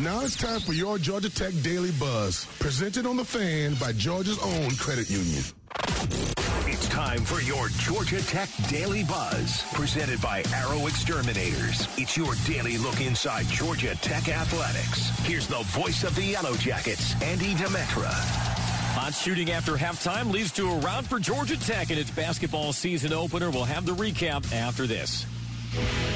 Now it's time for your Georgia Tech Daily Buzz, presented on the fan by Georgia's own credit union. It's time for your Georgia Tech Daily Buzz, presented by Arrow Exterminators. It's your daily look inside Georgia Tech athletics. Here's the voice of the Yellow Jackets, Andy Demetra. Hot shooting after halftime leads to a round for Georgia Tech in its basketball season opener. We'll have the recap after this.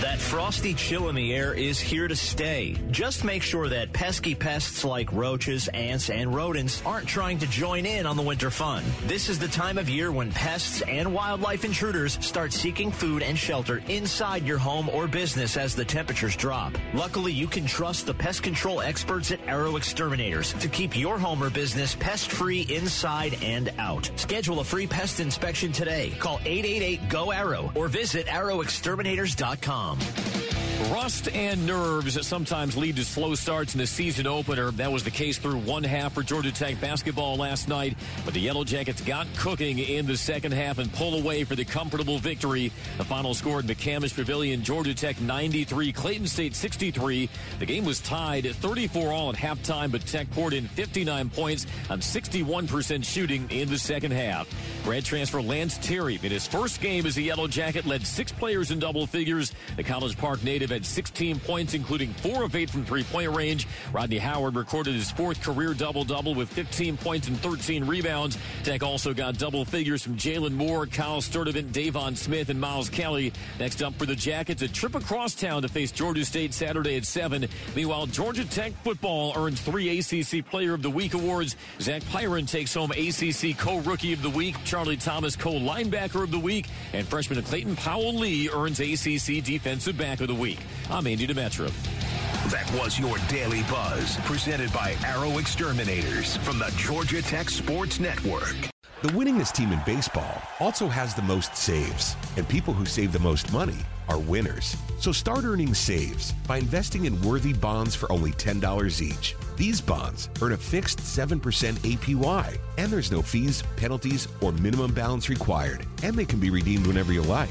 That frosty chill in the air is here to stay. Just make sure that pesky pests like roaches, ants, and rodents aren't trying to join in on the winter fun. This is the time of year when pests and wildlife intruders start seeking food and shelter inside your home or business as the temperatures drop. Luckily, you can trust the pest control experts at Arrow Exterminators to keep your home or business pest free inside and out. Schedule a free pest inspection today. Call 888 GO ARROW or visit arrowexterminators.com com. Rust and nerves sometimes lead to slow starts in the season opener. That was the case through one half for Georgia Tech basketball last night, but the Yellow Jackets got cooking in the second half and pull away for the comfortable victory. The final score at McCamish Pavilion, Georgia Tech 93, Clayton State 63. The game was tied 34 all at halftime, but Tech poured in 59 points on 61% shooting in the second half. Grad transfer Lance Terry in his first game as a Yellow Jacket led six players in double figures. The College Park native had 16 points, including four of eight from three-point range. Rodney Howard recorded his fourth career double-double with 15 points and 13 rebounds. Tech also got double figures from Jalen Moore, Kyle Sturdivant, Deivon Smith, and Miles Kelly. Next up for the Jackets, a trip across town to face Georgia State Saturday at 7. Meanwhile, Georgia Tech football earns three ACC Player of the Week awards. Zach Pyron takes home ACC Co-Rookie of the Week. Charlie Thomas Co-Linebacker of the Week. And freshman Clayton Powell Lee earns ACC Defensive Back of the Week. I'm Andy Demetra. That was your Daily Buzz, presented by Arrow Exterminators from the Georgia Tech Sports Network. The winningest team in baseball also has the most saves, and people who save the most money are winners. So start earning saves by investing in worthy bonds for only $10 each. These bonds earn a fixed 7% APY, and there's no fees, penalties, or minimum balance required, and they can be redeemed whenever you like.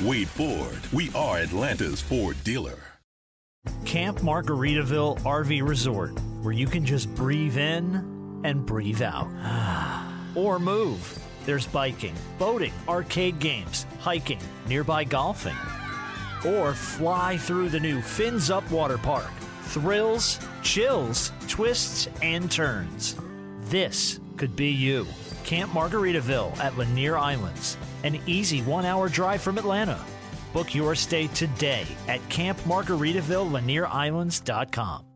Wade Ford, we are Atlanta's Ford dealer. Camp Margaritaville RV Resort, where you can just breathe in and breathe out. or move. There's biking, boating, arcade games, hiking, nearby golfing. Or fly through the new Fins Up Water Park. Thrills, chills, twists, and turns. This could be you. Camp Margaritaville at Lanier Islands, an easy one hour drive from Atlanta. Book your stay today at campmargaritavillelanierislands.com.